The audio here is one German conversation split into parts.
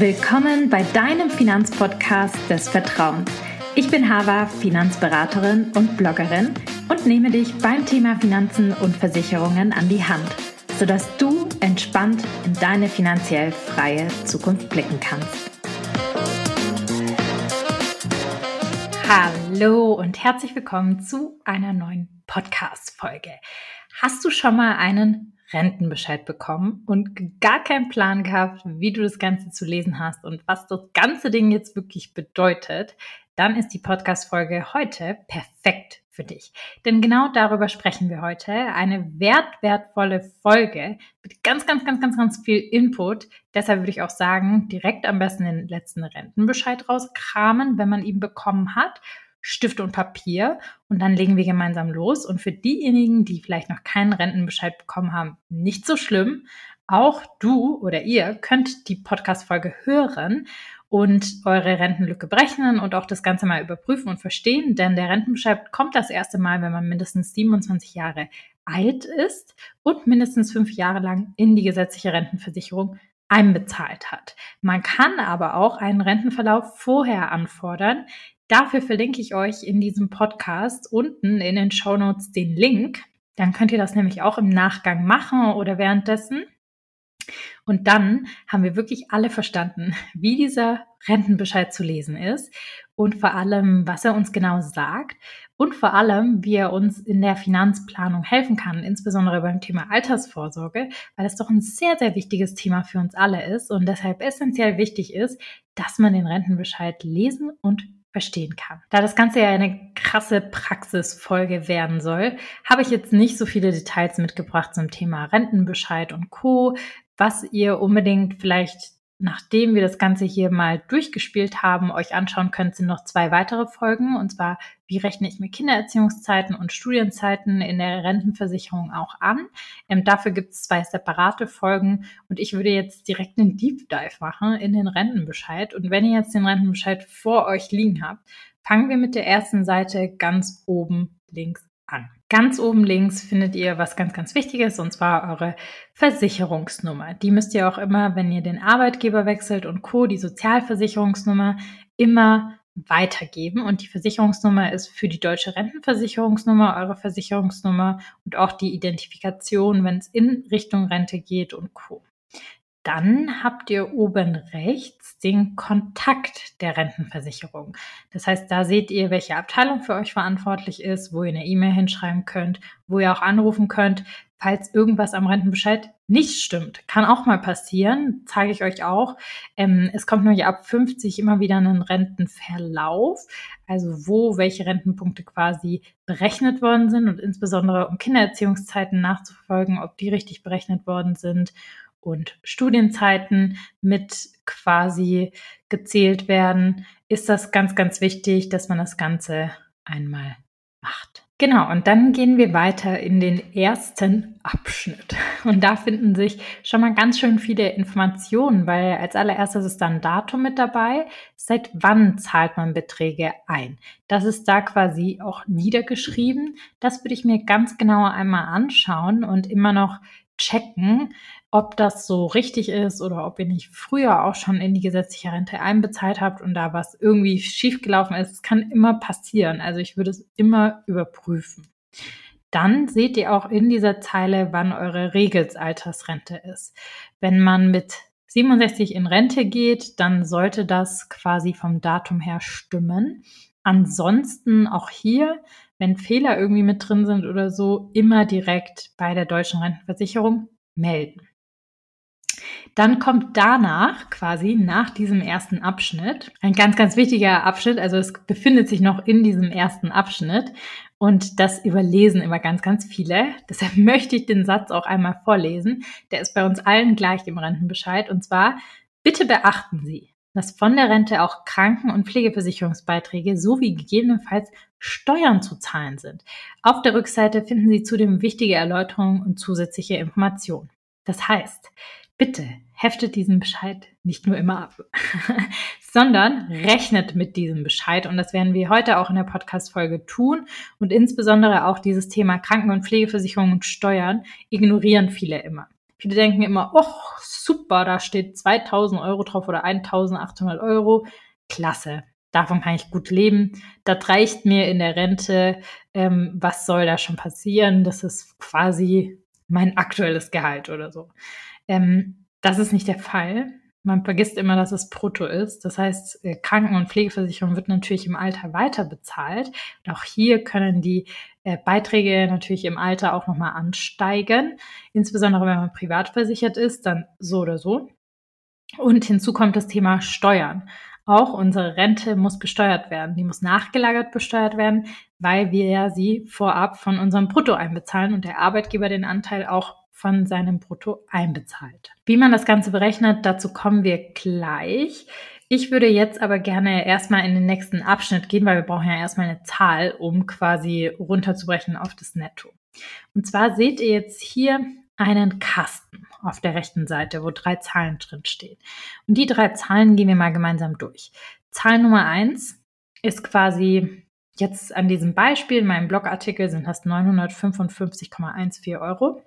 Willkommen bei deinem Finanzpodcast des Vertrauens. Ich bin Hava, Finanzberaterin und Bloggerin und nehme dich beim Thema Finanzen und Versicherungen an die Hand, sodass du entspannt in deine finanziell freie Zukunft blicken kannst. Hallo und herzlich willkommen zu einer neuen Podcast-Folge. Hast du schon mal einen Rentenbescheid bekommen und gar keinen Plan gehabt, wie du das Ganze zu lesen hast und was das ganze Ding jetzt wirklich bedeutet, dann ist die Podcast-Folge heute perfekt für dich. Denn genau darüber sprechen wir heute. Eine wertwertvolle Folge mit ganz, ganz, ganz, ganz, ganz viel Input. Deshalb würde ich auch sagen, direkt am besten den letzten Rentenbescheid rauskramen, wenn man ihn bekommen hat Stift und Papier und dann legen wir gemeinsam los. Und für diejenigen, die vielleicht noch keinen Rentenbescheid bekommen haben, nicht so schlimm. Auch du oder ihr könnt die Podcast-Folge hören und eure Rentenlücke berechnen und auch das Ganze mal überprüfen und verstehen, denn der Rentenbescheid kommt das erste Mal, wenn man mindestens 27 Jahre alt ist und mindestens fünf Jahre lang in die gesetzliche Rentenversicherung einbezahlt hat. Man kann aber auch einen Rentenverlauf vorher anfordern. Dafür verlinke ich euch in diesem Podcast unten in den Show Notes den Link. Dann könnt ihr das nämlich auch im Nachgang machen oder währenddessen. Und dann haben wir wirklich alle verstanden, wie dieser Rentenbescheid zu lesen ist und vor allem, was er uns genau sagt und vor allem, wie er uns in der Finanzplanung helfen kann, insbesondere beim Thema Altersvorsorge, weil es doch ein sehr, sehr wichtiges Thema für uns alle ist und deshalb essentiell wichtig ist, dass man den Rentenbescheid lesen und verstehen kann. Da das Ganze ja eine krasse Praxisfolge werden soll, habe ich jetzt nicht so viele Details mitgebracht zum Thema Rentenbescheid und Co., was ihr unbedingt vielleicht nachdem wir das Ganze hier mal durchgespielt haben, euch anschauen könnt, sind noch zwei weitere Folgen. Und zwar, wie rechne ich mir Kindererziehungszeiten und Studienzeiten in der Rentenversicherung auch an. Ähm, dafür gibt es zwei separate Folgen. Und ich würde jetzt direkt einen Deep Dive machen in den Rentenbescheid. Und wenn ihr jetzt den Rentenbescheid vor euch liegen habt, fangen wir mit der ersten Seite ganz oben links an. Ganz oben links findet ihr was ganz, ganz Wichtiges, und zwar eure Versicherungsnummer. Die müsst ihr auch immer, wenn ihr den Arbeitgeber wechselt und Co., die Sozialversicherungsnummer, immer weitergeben. Und die Versicherungsnummer ist für die deutsche Rentenversicherungsnummer, eure Versicherungsnummer und auch die Identifikation, wenn es in Richtung Rente geht und Co. Dann habt ihr oben rechts den Kontakt der Rentenversicherung. Das heißt, da seht ihr, welche Abteilung für euch verantwortlich ist, wo ihr eine E-Mail hinschreiben könnt, wo ihr auch anrufen könnt, falls irgendwas am Rentenbescheid nicht stimmt. Kann auch mal passieren, zeige ich euch auch. Ähm, es kommt nämlich ab 50 immer wieder einen Rentenverlauf, also wo welche Rentenpunkte quasi berechnet worden sind und insbesondere um Kindererziehungszeiten nachzuverfolgen, ob die richtig berechnet worden sind und Studienzeiten mit quasi gezählt werden, ist das ganz, ganz wichtig, dass man das Ganze einmal macht. Genau, und dann gehen wir weiter in den ersten Abschnitt. Und da finden sich schon mal ganz schön viele Informationen, weil als allererstes ist da ein Datum mit dabei. Seit wann zahlt man Beträge ein? Das ist da quasi auch niedergeschrieben. Das würde ich mir ganz genauer einmal anschauen und immer noch checken, ob das so richtig ist oder ob ihr nicht früher auch schon in die gesetzliche Rente einbezahlt habt und da was irgendwie schiefgelaufen ist. Es kann immer passieren. Also ich würde es immer überprüfen. Dann seht ihr auch in dieser Zeile, wann eure Regelsaltersrente ist. Wenn man mit 67 in Rente geht, dann sollte das quasi vom Datum her stimmen. Ansonsten auch hier, wenn Fehler irgendwie mit drin sind oder so, immer direkt bei der deutschen Rentenversicherung melden. Dann kommt danach quasi nach diesem ersten Abschnitt ein ganz, ganz wichtiger Abschnitt. Also es befindet sich noch in diesem ersten Abschnitt und das überlesen immer ganz, ganz viele. Deshalb möchte ich den Satz auch einmal vorlesen. Der ist bei uns allen gleich im Rentenbescheid und zwar, bitte beachten Sie, dass von der Rente auch Kranken- und Pflegeversicherungsbeiträge sowie gegebenenfalls Steuern zu zahlen sind. Auf der Rückseite finden Sie zudem wichtige Erläuterungen und zusätzliche Informationen. Das heißt, bitte heftet diesen Bescheid nicht nur immer ab, sondern rechnet mit diesem Bescheid. Und das werden wir heute auch in der Podcast-Folge tun. Und insbesondere auch dieses Thema Kranken- und Pflegeversicherung und Steuern ignorieren viele immer. Viele denken immer, oh, super, da steht 2000 Euro drauf oder 1800 Euro. Klasse. Davon kann ich gut leben. Das reicht mir in der Rente. Ähm, was soll da schon passieren? Das ist quasi mein aktuelles Gehalt oder so. Ähm, das ist nicht der Fall. Man vergisst immer, dass es brutto ist. Das heißt, äh, Kranken- und Pflegeversicherung wird natürlich im Alter weiter bezahlt. Und auch hier können die äh, Beiträge natürlich im Alter auch nochmal ansteigen. Insbesondere wenn man privat versichert ist, dann so oder so. Und hinzu kommt das Thema Steuern. Auch unsere Rente muss besteuert werden. Die muss nachgelagert besteuert werden, weil wir ja sie vorab von unserem Brutto einbezahlen und der Arbeitgeber den Anteil auch von seinem Brutto einbezahlt. Wie man das Ganze berechnet, dazu kommen wir gleich. Ich würde jetzt aber gerne erstmal in den nächsten Abschnitt gehen, weil wir brauchen ja erstmal eine Zahl, um quasi runterzubrechen auf das Netto. Und zwar seht ihr jetzt hier einen Kasten auf der rechten Seite, wo drei Zahlen drin stehen. Und die drei Zahlen gehen wir mal gemeinsam durch. Zahl Nummer eins ist quasi jetzt an diesem Beispiel, in meinem Blogartikel sind das 955,14 Euro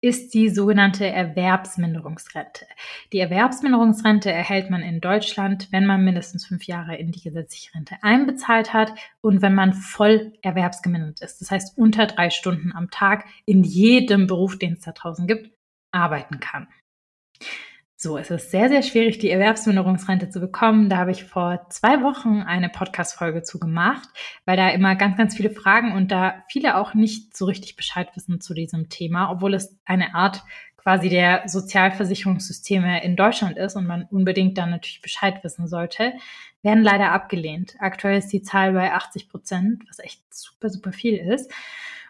ist die sogenannte Erwerbsminderungsrente. Die Erwerbsminderungsrente erhält man in Deutschland, wenn man mindestens fünf Jahre in die gesetzliche Rente einbezahlt hat und wenn man voll erwerbsgemindert ist. Das heißt, unter drei Stunden am Tag in jedem Beruf, den es da draußen gibt, arbeiten kann. So, es ist sehr, sehr schwierig, die Erwerbsminderungsrente zu bekommen. Da habe ich vor zwei Wochen eine Podcast-Folge zu gemacht, weil da immer ganz, ganz viele Fragen und da viele auch nicht so richtig Bescheid wissen zu diesem Thema, obwohl es eine Art quasi der Sozialversicherungssysteme in Deutschland ist und man unbedingt dann natürlich Bescheid wissen sollte, werden leider abgelehnt. Aktuell ist die Zahl bei 80 Prozent, was echt super, super viel ist.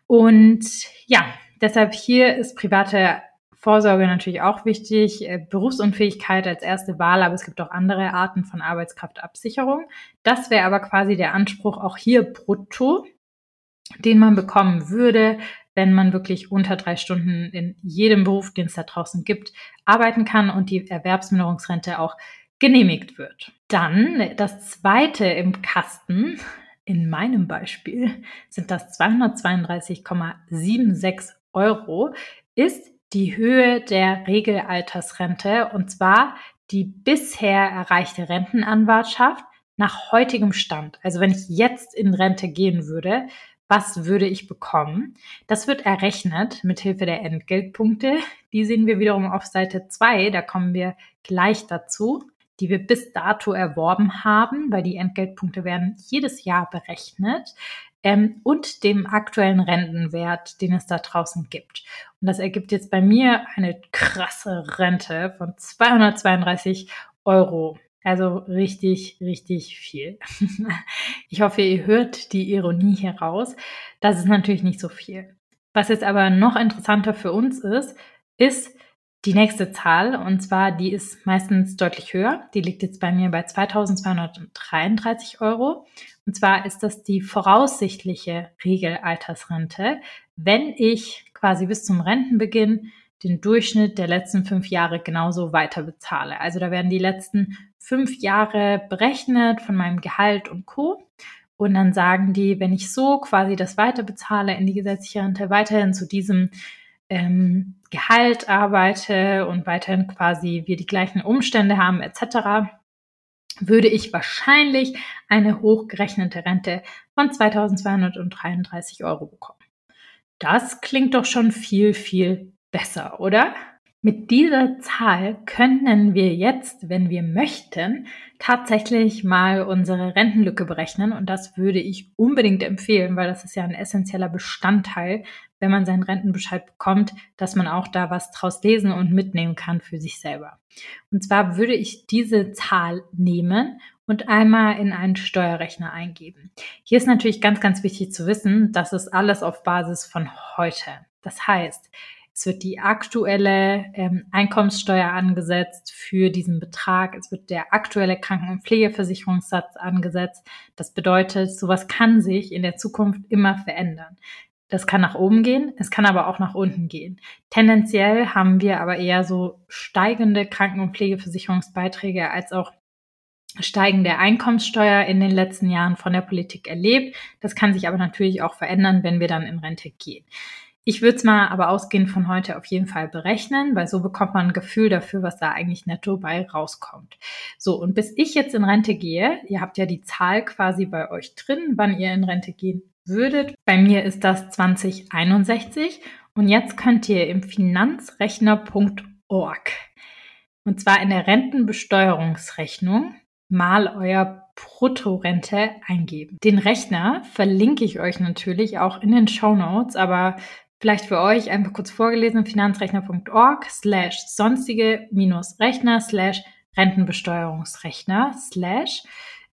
Und ja, deshalb hier ist private Vorsorge natürlich auch wichtig, äh, Berufsunfähigkeit als erste Wahl, aber es gibt auch andere Arten von Arbeitskraftabsicherung. Das wäre aber quasi der Anspruch auch hier brutto, den man bekommen würde, wenn man wirklich unter drei Stunden in jedem Beruf, den es da draußen gibt, arbeiten kann und die Erwerbsminderungsrente auch genehmigt wird. Dann das zweite im Kasten, in meinem Beispiel sind das 232,76 Euro, ist die Höhe der Regelaltersrente und zwar die bisher erreichte Rentenanwartschaft nach heutigem Stand. Also wenn ich jetzt in Rente gehen würde, was würde ich bekommen? Das wird errechnet mit Hilfe der Entgeltpunkte. Die sehen wir wiederum auf Seite 2, da kommen wir gleich dazu, die wir bis dato erworben haben, weil die Entgeltpunkte werden jedes Jahr berechnet ähm, und dem aktuellen Rentenwert, den es da draußen gibt. Und das ergibt jetzt bei mir eine krasse Rente von 232 Euro. Also richtig, richtig viel. Ich hoffe, ihr hört die Ironie hier raus. Das ist natürlich nicht so viel. Was jetzt aber noch interessanter für uns ist, ist, die nächste Zahl, und zwar die ist meistens deutlich höher. Die liegt jetzt bei mir bei 2233 Euro. Und zwar ist das die voraussichtliche Regelaltersrente, wenn ich quasi bis zum Rentenbeginn den Durchschnitt der letzten fünf Jahre genauso weiter bezahle. Also da werden die letzten fünf Jahre berechnet von meinem Gehalt und Co. Und dann sagen die, wenn ich so quasi das weiter bezahle in die gesetzliche Rente, weiterhin zu diesem ähm, Gehalt arbeite und weiterhin quasi wir die gleichen Umstände haben etc., würde ich wahrscheinlich eine hochgerechnete Rente von 2233 Euro bekommen. Das klingt doch schon viel, viel besser, oder? Mit dieser Zahl können wir jetzt, wenn wir möchten, tatsächlich mal unsere Rentenlücke berechnen. Und das würde ich unbedingt empfehlen, weil das ist ja ein essentieller Bestandteil, wenn man seinen Rentenbescheid bekommt, dass man auch da was draus lesen und mitnehmen kann für sich selber. Und zwar würde ich diese Zahl nehmen und einmal in einen Steuerrechner eingeben. Hier ist natürlich ganz, ganz wichtig zu wissen, das ist alles auf Basis von heute. Das heißt, es wird die aktuelle ähm, Einkommenssteuer angesetzt für diesen Betrag. Es wird der aktuelle Kranken- und Pflegeversicherungssatz angesetzt. Das bedeutet, sowas kann sich in der Zukunft immer verändern. Das kann nach oben gehen, es kann aber auch nach unten gehen. Tendenziell haben wir aber eher so steigende Kranken- und Pflegeversicherungsbeiträge als auch steigende Einkommenssteuer in den letzten Jahren von der Politik erlebt. Das kann sich aber natürlich auch verändern, wenn wir dann in Rente gehen. Ich würde es mal aber ausgehend von heute auf jeden Fall berechnen, weil so bekommt man ein Gefühl dafür, was da eigentlich netto bei rauskommt. So, und bis ich jetzt in Rente gehe, ihr habt ja die Zahl quasi bei euch drin, wann ihr in Rente gehen würdet. Bei mir ist das 2061 und jetzt könnt ihr im Finanzrechner.org und zwar in der Rentenbesteuerungsrechnung mal euer Bruttorente eingeben. Den Rechner verlinke ich euch natürlich auch in den Show Notes, aber vielleicht für euch einfach kurz vorgelesen, finanzrechner.org slash sonstige minus Rechner slash Rentenbesteuerungsrechner slash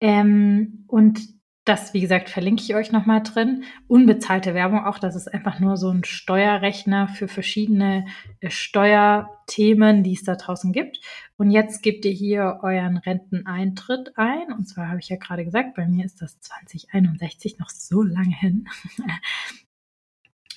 ähm, und das, wie gesagt, verlinke ich euch nochmal drin. Unbezahlte Werbung auch. Das ist einfach nur so ein Steuerrechner für verschiedene äh, Steuerthemen, die es da draußen gibt. Und jetzt gebt ihr hier euren Renteneintritt ein. Und zwar habe ich ja gerade gesagt, bei mir ist das 2061 noch so lange hin.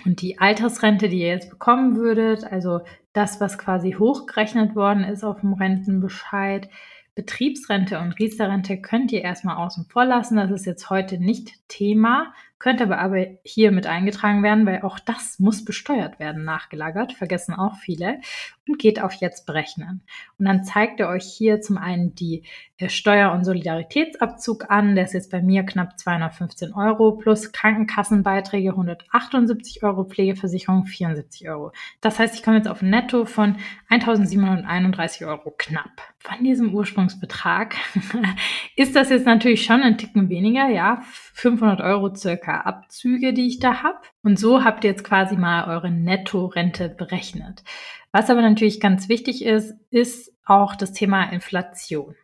Und die Altersrente, die ihr jetzt bekommen würdet, also das, was quasi hochgerechnet worden ist auf dem Rentenbescheid, Betriebsrente und Riester-Rente könnt ihr erstmal außen vor lassen. Das ist jetzt heute nicht Thema, könnte aber, hier mit eingetragen werden, weil auch das muss besteuert werden, nachgelagert, vergessen auch viele, und geht auf Jetzt berechnen. Und dann zeigt er euch hier zum einen die äh, Steuer- und Solidaritätsabzug an, der ist jetzt bei mir knapp 215 Euro, plus Krankenkassenbeiträge 178 Euro, Pflegeversicherung 74 Euro. Das heißt, ich komme jetzt auf ein Netto von 1731 Euro knapp. Von diesem Ursprungsbetrag ist das jetzt natürlich schon ein Ticken weniger, ja, 500 Euro circa Abzüge, die ich da habe. Und so habt ihr jetzt quasi mal eure Nettorente berechnet. Was aber natürlich ganz wichtig ist, ist auch das Thema Inflation.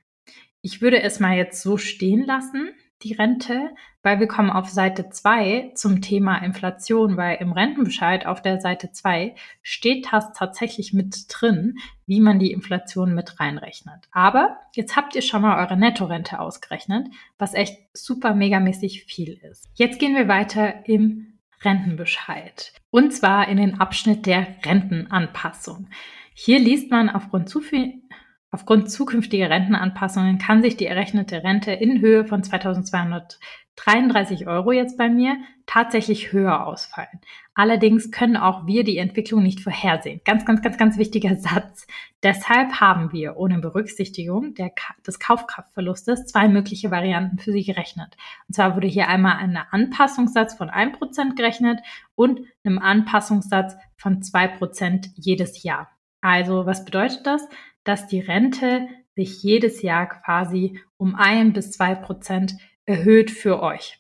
Ich würde es mal jetzt so stehen lassen, die Rente, weil wir kommen auf Seite 2 zum Thema Inflation, weil im Rentenbescheid auf der Seite 2 steht das tatsächlich mit drin, wie man die Inflation mit reinrechnet. Aber jetzt habt ihr schon mal eure Nettorente ausgerechnet, was echt super megamäßig viel ist. Jetzt gehen wir weiter im Rentenbescheid. Und zwar in den Abschnitt der Rentenanpassung. Hier liest man aufgrund zu viel Aufgrund zukünftiger Rentenanpassungen kann sich die errechnete Rente in Höhe von 2233 Euro jetzt bei mir tatsächlich höher ausfallen. Allerdings können auch wir die Entwicklung nicht vorhersehen. Ganz, ganz, ganz, ganz wichtiger Satz. Deshalb haben wir ohne Berücksichtigung der, des Kaufkraftverlustes zwei mögliche Varianten für Sie gerechnet. Und zwar wurde hier einmal ein Anpassungssatz von 1% gerechnet und einem Anpassungssatz von 2% jedes Jahr. Also was bedeutet das? Dass die Rente sich jedes Jahr quasi um ein bis zwei Prozent erhöht für euch.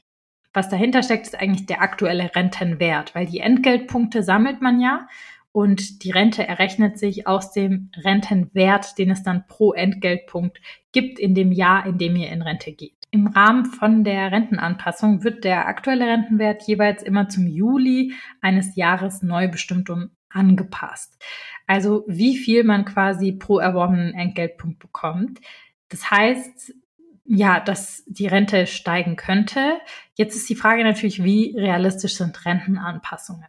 Was dahinter steckt, ist eigentlich der aktuelle Rentenwert, weil die Entgeltpunkte sammelt man ja und die Rente errechnet sich aus dem Rentenwert, den es dann pro Entgeltpunkt gibt in dem Jahr, in dem ihr in Rente geht. Im Rahmen von der Rentenanpassung wird der aktuelle Rentenwert jeweils immer zum Juli eines Jahres neu bestimmt und angepasst. Also wie viel man quasi pro erworbenen Entgeltpunkt bekommt. Das heißt, ja, dass die Rente steigen könnte. Jetzt ist die Frage natürlich, wie realistisch sind Rentenanpassungen?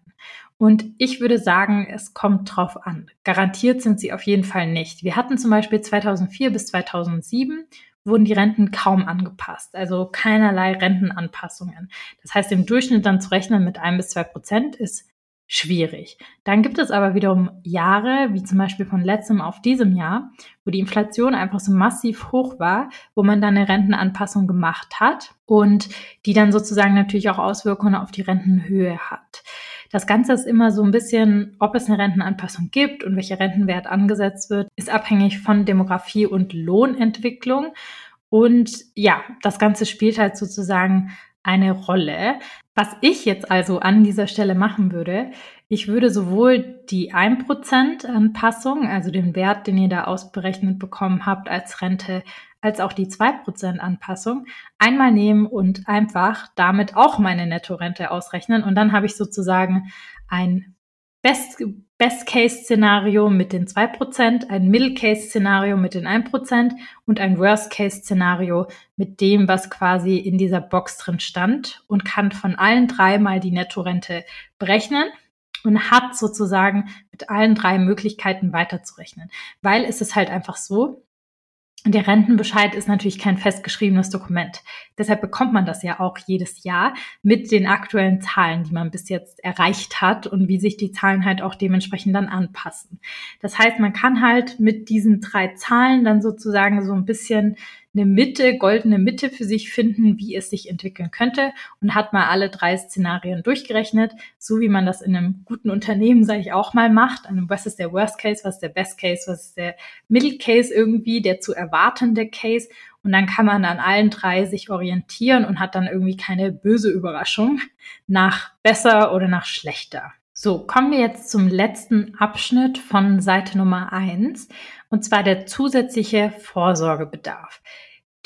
Und ich würde sagen, es kommt drauf an. Garantiert sind sie auf jeden Fall nicht. Wir hatten zum Beispiel 2004 bis 2007 wurden die Renten kaum angepasst, also keinerlei Rentenanpassungen. Das heißt, im Durchschnitt dann zu rechnen mit ein bis zwei Prozent ist schwierig. Dann gibt es aber wiederum Jahre, wie zum Beispiel von letztem auf diesem Jahr, wo die Inflation einfach so massiv hoch war, wo man dann eine Rentenanpassung gemacht hat und die dann sozusagen natürlich auch Auswirkungen auf die Rentenhöhe hat. Das Ganze ist immer so ein bisschen, ob es eine Rentenanpassung gibt und welcher Rentenwert angesetzt wird, ist abhängig von Demografie und Lohnentwicklung. Und ja, das Ganze spielt halt sozusagen eine Rolle. Was ich jetzt also an dieser Stelle machen würde, ich würde sowohl die 1% Anpassung, also den Wert, den ihr da ausberechnet bekommen habt als Rente, als auch die 2% Anpassung einmal nehmen und einfach damit auch meine Nettorente ausrechnen. Und dann habe ich sozusagen ein Best, Best-Case-Szenario mit den 2%, ein Middle-Case-Szenario mit den 1% und ein Worst-Case-Szenario mit dem, was quasi in dieser Box drin stand und kann von allen drei mal die Nettorente berechnen und hat sozusagen mit allen drei Möglichkeiten weiterzurechnen. Weil es ist halt einfach so, der Rentenbescheid ist natürlich kein festgeschriebenes Dokument. Deshalb bekommt man das ja auch jedes Jahr mit den aktuellen Zahlen, die man bis jetzt erreicht hat und wie sich die Zahlen halt auch dementsprechend dann anpassen. Das heißt, man kann halt mit diesen drei Zahlen dann sozusagen so ein bisschen eine Mitte, goldene Mitte für sich finden, wie es sich entwickeln könnte und hat mal alle drei Szenarien durchgerechnet, so wie man das in einem guten Unternehmen, sage ich auch mal, macht. Also was ist der Worst Case, was ist der Best Case, was ist der Middle Case irgendwie, der zu erwartende Case. Und dann kann man an allen drei sich orientieren und hat dann irgendwie keine böse Überraschung nach besser oder nach schlechter. So, kommen wir jetzt zum letzten Abschnitt von Seite Nummer eins und zwar der zusätzliche Vorsorgebedarf.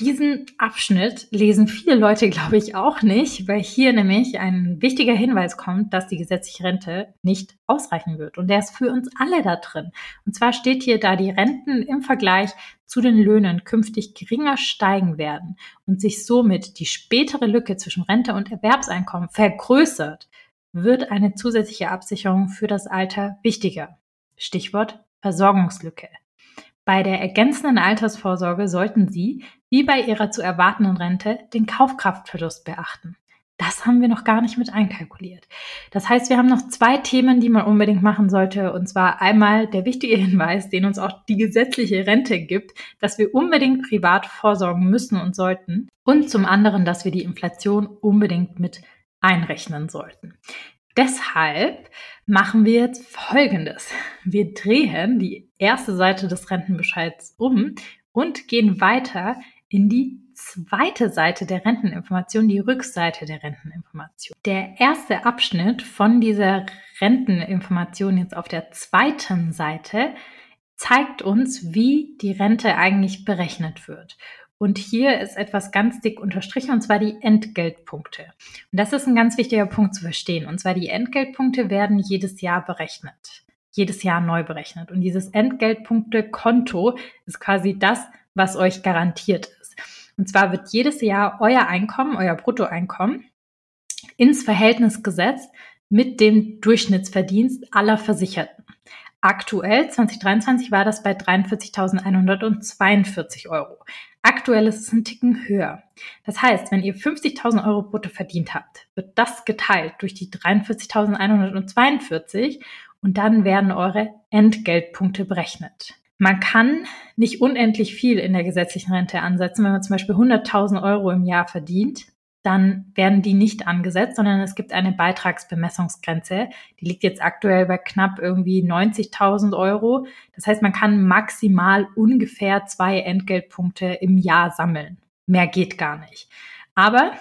Diesen Abschnitt lesen viele Leute, glaube ich, auch nicht, weil hier nämlich ein wichtiger Hinweis kommt, dass die gesetzliche Rente nicht ausreichen wird. Und der ist für uns alle da drin. Und zwar steht hier, da die Renten im Vergleich zu den Löhnen künftig geringer steigen werden und sich somit die spätere Lücke zwischen Rente und Erwerbseinkommen vergrößert, wird eine zusätzliche Absicherung für das Alter wichtiger. Stichwort Versorgungslücke. Bei der ergänzenden Altersvorsorge sollten Sie, wie bei Ihrer zu erwartenden Rente, den Kaufkraftverlust beachten. Das haben wir noch gar nicht mit einkalkuliert. Das heißt, wir haben noch zwei Themen, die man unbedingt machen sollte. Und zwar einmal der wichtige Hinweis, den uns auch die gesetzliche Rente gibt, dass wir unbedingt privat vorsorgen müssen und sollten. Und zum anderen, dass wir die Inflation unbedingt mit einrechnen sollten. Deshalb machen wir jetzt Folgendes. Wir drehen die erste Seite des Rentenbescheids um und gehen weiter in die zweite Seite der Renteninformation, die Rückseite der Renteninformation. Der erste Abschnitt von dieser Renteninformation jetzt auf der zweiten Seite zeigt uns, wie die Rente eigentlich berechnet wird. Und hier ist etwas ganz dick unterstrichen, und zwar die Entgeltpunkte. Und das ist ein ganz wichtiger Punkt zu verstehen. Und zwar die Entgeltpunkte werden jedes Jahr berechnet. Jedes Jahr neu berechnet. Und dieses Entgeltpunkte-Konto ist quasi das, was euch garantiert ist. Und zwar wird jedes Jahr euer Einkommen, euer Bruttoeinkommen ins Verhältnis gesetzt mit dem Durchschnittsverdienst aller Versicherten. Aktuell, 2023, war das bei 43.142 Euro. Aktuell ist es ein Ticken höher. Das heißt, wenn ihr 50.000 Euro brutto verdient habt, wird das geteilt durch die 43.142 und dann werden eure Entgeltpunkte berechnet. Man kann nicht unendlich viel in der gesetzlichen Rente ansetzen. Wenn man zum Beispiel 100.000 Euro im Jahr verdient, dann werden die nicht angesetzt, sondern es gibt eine Beitragsbemessungsgrenze. Die liegt jetzt aktuell bei knapp irgendwie 90.000 Euro. Das heißt, man kann maximal ungefähr zwei Entgeltpunkte im Jahr sammeln. Mehr geht gar nicht. Aber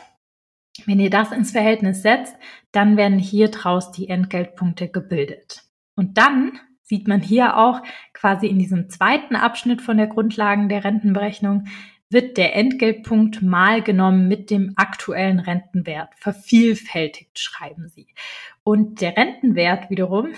wenn ihr das ins Verhältnis setzt, dann werden hier draus die Entgeltpunkte gebildet. Und dann sieht man hier auch quasi in diesem zweiten Abschnitt von der Grundlagen der Rentenberechnung, wird der Entgeltpunkt mal genommen mit dem aktuellen Rentenwert. Vervielfältigt, schreiben sie. Und der Rentenwert wiederum,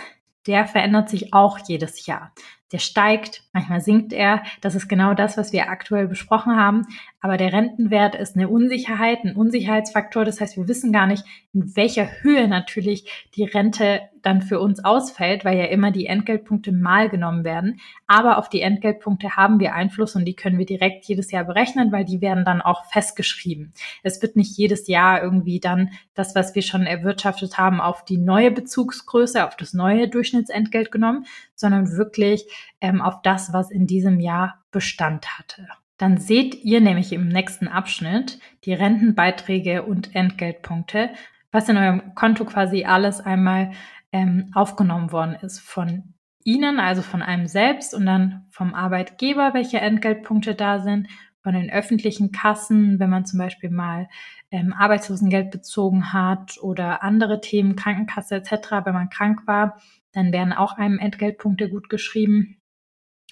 der verändert sich auch jedes Jahr. Der steigt, manchmal sinkt er. Das ist genau das, was wir aktuell besprochen haben. Aber der Rentenwert ist eine Unsicherheit, ein Unsicherheitsfaktor. Das heißt, wir wissen gar nicht, in welcher Höhe natürlich die Rente dann für uns ausfällt, weil ja immer die Entgeltpunkte mal genommen werden. Aber auf die Entgeltpunkte haben wir Einfluss und die können wir direkt jedes Jahr berechnen, weil die werden dann auch festgeschrieben. Es wird nicht jedes Jahr irgendwie dann das, was wir schon erwirtschaftet haben, auf die neue Bezugsgröße, auf das neue Durchschnittsentgelt genommen, sondern wirklich ähm, auf das, was in diesem Jahr Bestand hatte. Dann seht ihr nämlich im nächsten Abschnitt die Rentenbeiträge und Entgeltpunkte, was in eurem Konto quasi alles einmal ähm, aufgenommen worden ist von Ihnen, also von einem selbst und dann vom Arbeitgeber, welche Entgeltpunkte da sind, von den öffentlichen Kassen, wenn man zum Beispiel mal ähm, Arbeitslosengeld bezogen hat oder andere Themen, Krankenkasse etc., wenn man krank war, dann werden auch einem Entgeltpunkte gut geschrieben.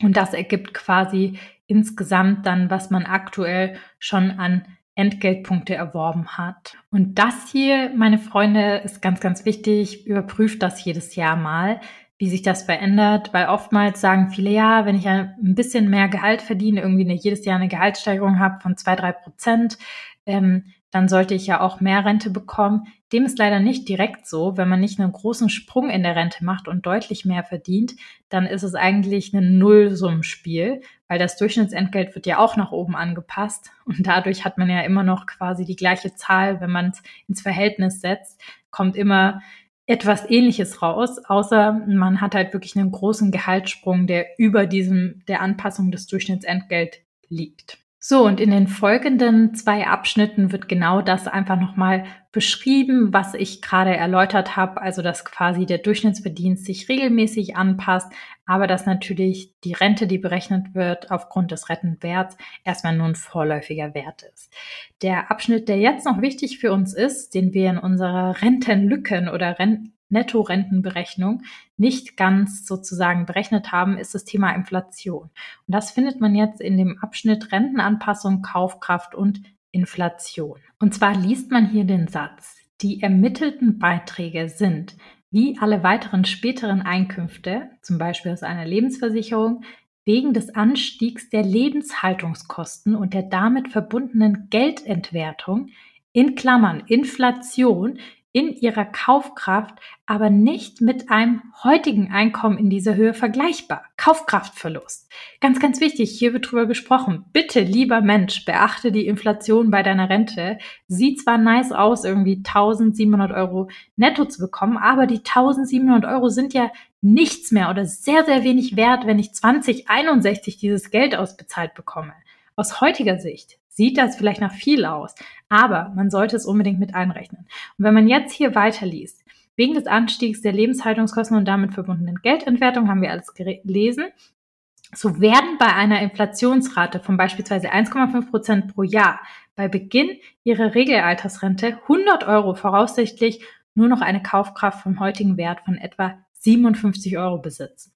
Und das ergibt quasi insgesamt dann, was man aktuell schon an Entgeltpunkte erworben hat. Und das hier, meine Freunde, ist ganz, ganz wichtig. Überprüft das jedes Jahr mal, wie sich das verändert, weil oftmals sagen viele, ja, wenn ich ein bisschen mehr Gehalt verdiene, irgendwie eine, jedes Jahr eine Gehaltssteigerung habe von zwei, drei Prozent, ähm, dann sollte ich ja auch mehr Rente bekommen. Dem ist leider nicht direkt so. Wenn man nicht einen großen Sprung in der Rente macht und deutlich mehr verdient, dann ist es eigentlich ein Nullsummenspiel, weil das Durchschnittsentgelt wird ja auch nach oben angepasst und dadurch hat man ja immer noch quasi die gleiche Zahl, wenn man es ins Verhältnis setzt, kommt immer etwas ähnliches raus, außer man hat halt wirklich einen großen Gehaltssprung, der über diesem der Anpassung des Durchschnittsentgelt liegt. So, und in den folgenden zwei Abschnitten wird genau das einfach nochmal beschrieben, was ich gerade erläutert habe, also dass quasi der Durchschnittsverdienst sich regelmäßig anpasst, aber dass natürlich die Rente, die berechnet wird, aufgrund des Rentenwerts erstmal nur ein vorläufiger Wert ist. Der Abschnitt, der jetzt noch wichtig für uns ist, den wir in unserer Rentenlücken oder Renten Nettorentenberechnung nicht ganz sozusagen berechnet haben, ist das Thema Inflation. Und das findet man jetzt in dem Abschnitt Rentenanpassung, Kaufkraft und Inflation. Und zwar liest man hier den Satz, die ermittelten Beiträge sind wie alle weiteren späteren Einkünfte, zum Beispiel aus einer Lebensversicherung, wegen des Anstiegs der Lebenshaltungskosten und der damit verbundenen Geldentwertung in Klammern Inflation in ihrer Kaufkraft, aber nicht mit einem heutigen Einkommen in dieser Höhe vergleichbar. Kaufkraftverlust. Ganz, ganz wichtig, hier wird drüber gesprochen. Bitte, lieber Mensch, beachte die Inflation bei deiner Rente. Sieht zwar nice aus, irgendwie 1700 Euro netto zu bekommen, aber die 1700 Euro sind ja nichts mehr oder sehr, sehr wenig wert, wenn ich 2061 dieses Geld ausbezahlt bekomme. Aus heutiger Sicht sieht das vielleicht nach viel aus, aber man sollte es unbedingt mit einrechnen. Und wenn man jetzt hier weiterliest, wegen des Anstiegs der Lebenshaltungskosten und damit verbundenen Geldentwertung haben wir alles gelesen, so werden bei einer Inflationsrate von beispielsweise 1,5 Prozent pro Jahr bei Beginn ihrer Regelaltersrente 100 Euro voraussichtlich nur noch eine Kaufkraft vom heutigen Wert von etwa 57 Euro besitzen.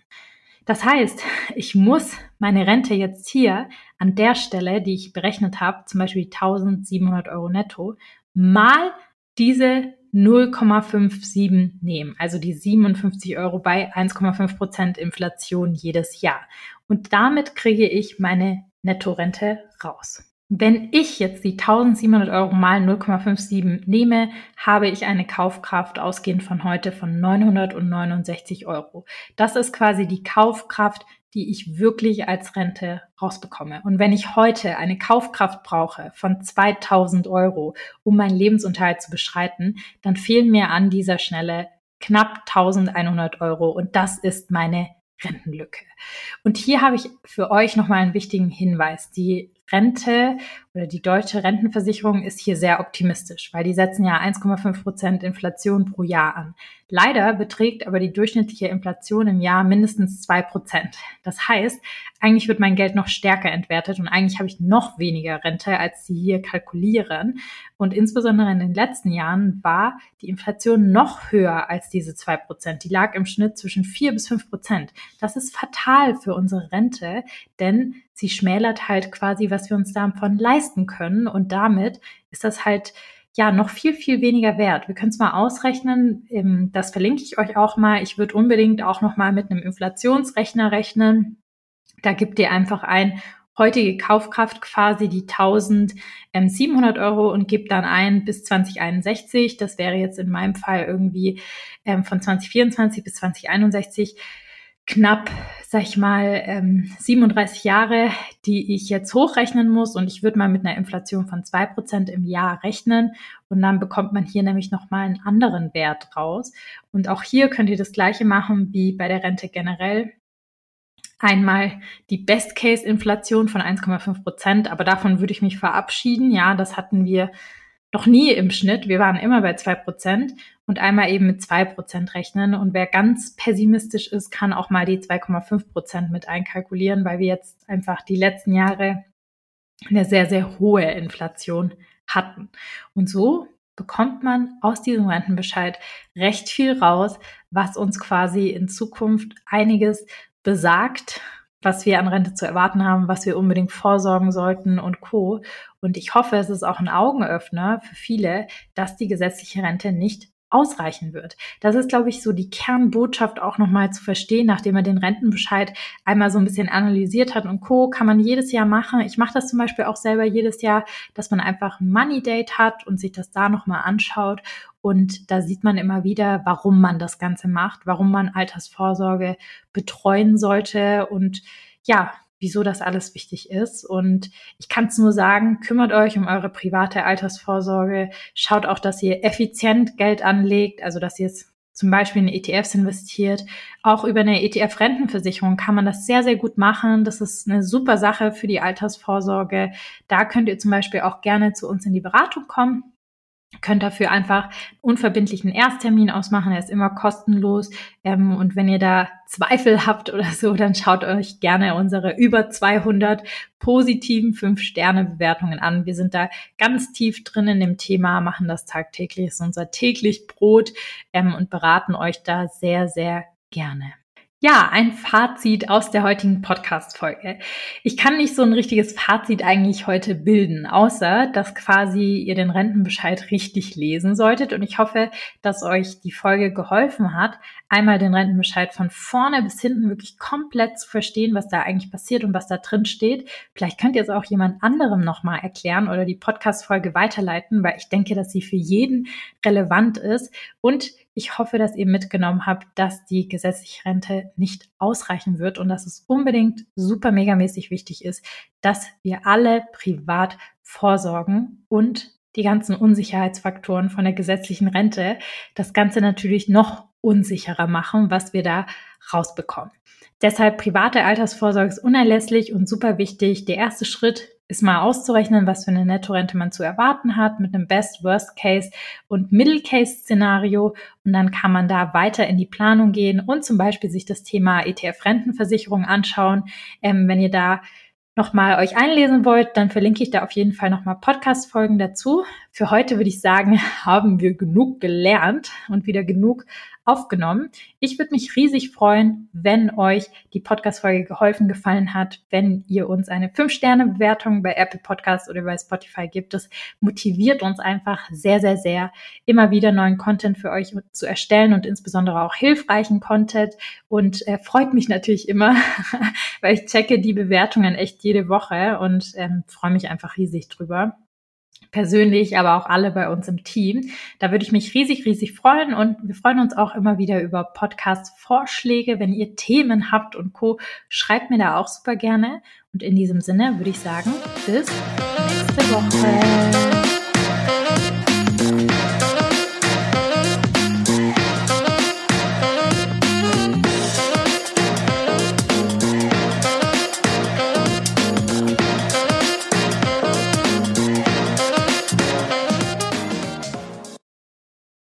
Das heißt, ich muss meine Rente jetzt hier an der Stelle, die ich berechnet habe, zum Beispiel 1700 Euro netto, mal diese 0,57 nehmen, also die 57 Euro bei 1,5 Prozent Inflation jedes Jahr. Und damit kriege ich meine Nettorente raus. Wenn ich jetzt die 1700 Euro mal 0,57 nehme, habe ich eine Kaufkraft ausgehend von heute von 969 Euro. Das ist quasi die Kaufkraft, die ich wirklich als Rente rausbekomme. Und wenn ich heute eine Kaufkraft brauche von 2000 Euro, um meinen Lebensunterhalt zu beschreiten, dann fehlen mir an dieser Schnelle knapp 1100 Euro. Und das ist meine Rentenlücke. Und hier habe ich für euch nochmal einen wichtigen Hinweis. Die Rente oder die deutsche Rentenversicherung ist hier sehr optimistisch, weil die setzen ja 1,5 Prozent Inflation pro Jahr an. Leider beträgt aber die durchschnittliche Inflation im Jahr mindestens zwei Prozent. Das heißt, eigentlich wird mein Geld noch stärker entwertet und eigentlich habe ich noch weniger Rente, als sie hier kalkulieren. Und insbesondere in den letzten Jahren war die Inflation noch höher als diese zwei Prozent. Die lag im Schnitt zwischen vier bis fünf Prozent. Das ist fatal für unsere Rente, denn sie schmälert halt quasi, was wir uns davon leisten können. Und damit ist das halt ja noch viel, viel weniger wert. Wir können es mal ausrechnen. Ähm, das verlinke ich euch auch mal. Ich würde unbedingt auch noch mal mit einem Inflationsrechner rechnen. Da gibt ihr einfach ein heutige Kaufkraft quasi die 1700 Euro und gibt dann ein bis 2061. Das wäre jetzt in meinem Fall irgendwie ähm, von 2024 bis 2061 knapp, sag ich mal, ähm, 37 Jahre, die ich jetzt hochrechnen muss. Und ich würde mal mit einer Inflation von zwei Prozent im Jahr rechnen. Und dann bekommt man hier nämlich nochmal einen anderen Wert raus. Und auch hier könnt ihr das gleiche machen wie bei der Rente generell. Einmal die Best-Case-Inflation von 1,5 Prozent, aber davon würde ich mich verabschieden. Ja, das hatten wir noch nie im Schnitt. Wir waren immer bei zwei Prozent und einmal eben mit zwei Prozent rechnen. Und wer ganz pessimistisch ist, kann auch mal die 2,5 Prozent mit einkalkulieren, weil wir jetzt einfach die letzten Jahre eine sehr, sehr hohe Inflation hatten. Und so bekommt man aus diesem Rentenbescheid recht viel raus, was uns quasi in Zukunft einiges besagt, was wir an Rente zu erwarten haben, was wir unbedingt vorsorgen sollten und Co. Und ich hoffe, es ist auch ein Augenöffner für viele, dass die gesetzliche Rente nicht ausreichen wird. Das ist, glaube ich, so die Kernbotschaft auch nochmal zu verstehen, nachdem man den Rentenbescheid einmal so ein bisschen analysiert hat und Co. kann man jedes Jahr machen. Ich mache das zum Beispiel auch selber jedes Jahr, dass man einfach ein Money Date hat und sich das da nochmal anschaut. Und da sieht man immer wieder, warum man das Ganze macht, warum man Altersvorsorge betreuen sollte und ja, wieso das alles wichtig ist. Und ich kann es nur sagen, kümmert euch um eure private Altersvorsorge. Schaut auch, dass ihr effizient Geld anlegt, also dass ihr es zum Beispiel in ETFs investiert. Auch über eine ETF-Rentenversicherung kann man das sehr, sehr gut machen. Das ist eine super Sache für die Altersvorsorge. Da könnt ihr zum Beispiel auch gerne zu uns in die Beratung kommen könnt dafür einfach unverbindlichen Ersttermin ausmachen. Er ist immer kostenlos. Ähm, und wenn ihr da Zweifel habt oder so, dann schaut euch gerne unsere über 200 positiven 5-Sterne-Bewertungen an. Wir sind da ganz tief drin in dem Thema, machen das tagtäglich, ist unser täglich Brot ähm, und beraten euch da sehr, sehr gerne. Ja, ein Fazit aus der heutigen Podcast-Folge. Ich kann nicht so ein richtiges Fazit eigentlich heute bilden, außer dass quasi ihr den Rentenbescheid richtig lesen solltet. Und ich hoffe, dass euch die Folge geholfen hat, einmal den Rentenbescheid von vorne bis hinten wirklich komplett zu verstehen, was da eigentlich passiert und was da drin steht. Vielleicht könnt ihr es auch jemand anderem nochmal erklären oder die Podcast-Folge weiterleiten, weil ich denke, dass sie für jeden relevant ist. Und ich hoffe, dass ihr mitgenommen habt, dass die gesetzliche Rente nicht ausreichen wird und dass es unbedingt super megamäßig wichtig ist, dass wir alle privat vorsorgen und die ganzen Unsicherheitsfaktoren von der gesetzlichen Rente das Ganze natürlich noch unsicherer machen, was wir da rausbekommen. Deshalb private Altersvorsorge ist unerlässlich und super wichtig. Der erste Schritt ist mal auszurechnen, was für eine Nettorente man zu erwarten hat mit einem Best, Worst Case und Middle Case Szenario. Und dann kann man da weiter in die Planung gehen und zum Beispiel sich das Thema ETF-Rentenversicherung anschauen. Ähm, wenn ihr da nochmal euch einlesen wollt, dann verlinke ich da auf jeden Fall nochmal Podcast-Folgen dazu. Für heute würde ich sagen, haben wir genug gelernt und wieder genug aufgenommen. Ich würde mich riesig freuen, wenn euch die Podcast-Folge geholfen, gefallen hat, wenn ihr uns eine 5-Sterne-Bewertung bei Apple Podcasts oder bei Spotify gibt. Das motiviert uns einfach sehr, sehr, sehr, immer wieder neuen Content für euch zu erstellen und insbesondere auch hilfreichen Content. Und äh, freut mich natürlich immer, weil ich checke die Bewertungen echt jede Woche und ähm, freue mich einfach riesig drüber persönlich, aber auch alle bei uns im Team. Da würde ich mich riesig, riesig freuen und wir freuen uns auch immer wieder über Podcast-Vorschläge. Wenn ihr Themen habt und Co., schreibt mir da auch super gerne. Und in diesem Sinne würde ich sagen, bis nächste Woche.